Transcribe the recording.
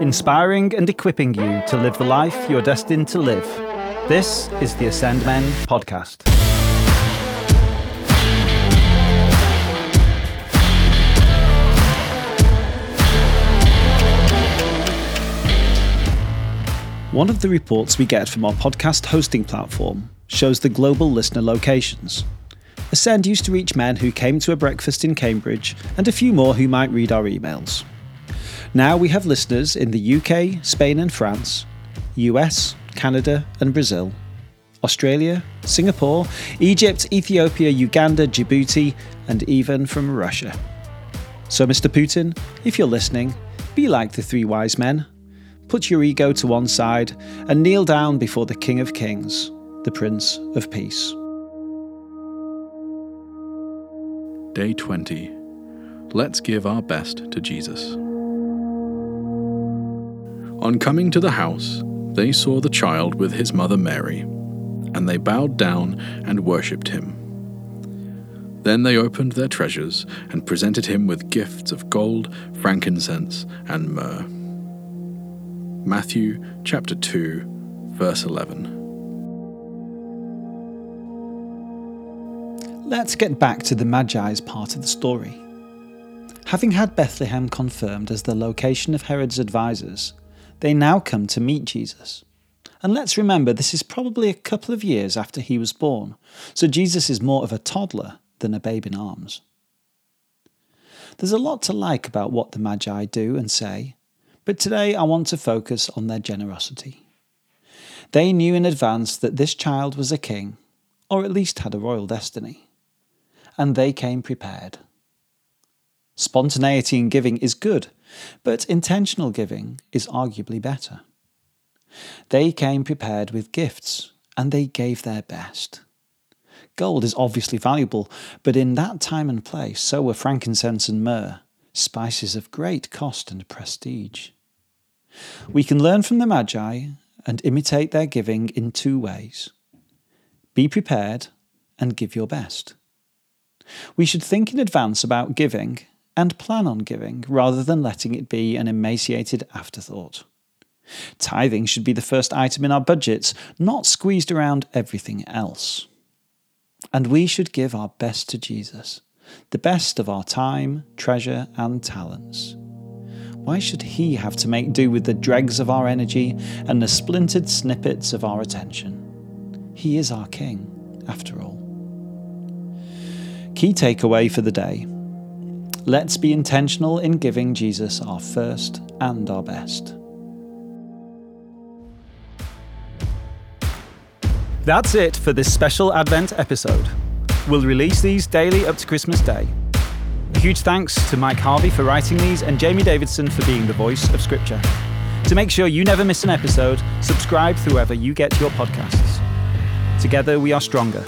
inspiring and equipping you to live the life you're destined to live. This is the Ascend Men podcast. One of the reports we get from our podcast hosting platform shows the global listener locations. Ascend used to reach men who came to a breakfast in Cambridge and a few more who might read our emails. Now we have listeners in the UK, Spain and France, US, Canada and Brazil, Australia, Singapore, Egypt, Ethiopia, Uganda, Djibouti, and even from Russia. So, Mr. Putin, if you're listening, be like the three wise men. Put your ego to one side and kneel down before the King of Kings, the Prince of Peace. Day 20. Let's give our best to Jesus. On coming to the house, they saw the child with his mother Mary, and they bowed down and worshipped him. Then they opened their treasures and presented him with gifts of gold, frankincense, and myrrh. Matthew chapter 2, verse 11. Let's get back to the Magi's part of the story. Having had Bethlehem confirmed as the location of Herod's advisors, they now come to meet Jesus. And let's remember, this is probably a couple of years after he was born, so Jesus is more of a toddler than a babe in arms. There's a lot to like about what the Magi do and say, but today I want to focus on their generosity. They knew in advance that this child was a king, or at least had a royal destiny, and they came prepared. Spontaneity in giving is good, but intentional giving is arguably better. They came prepared with gifts, and they gave their best. Gold is obviously valuable, but in that time and place, so were frankincense and myrrh, spices of great cost and prestige. We can learn from the Magi and imitate their giving in two ways be prepared and give your best. We should think in advance about giving and plan on giving rather than letting it be an emaciated afterthought. Tithing should be the first item in our budgets, not squeezed around everything else. And we should give our best to Jesus, the best of our time, treasure, and talents. Why should He have to make do with the dregs of our energy and the splintered snippets of our attention? He is our King, after all. Key takeaway for the day Let's be intentional in giving Jesus our first and our best. That's it for this special Advent episode. We'll release these daily up to Christmas Day. Huge thanks to Mike Harvey for writing these and Jamie Davidson for being the voice of Scripture. To make sure you never miss an episode, subscribe through wherever you get your podcasts. Together we are stronger.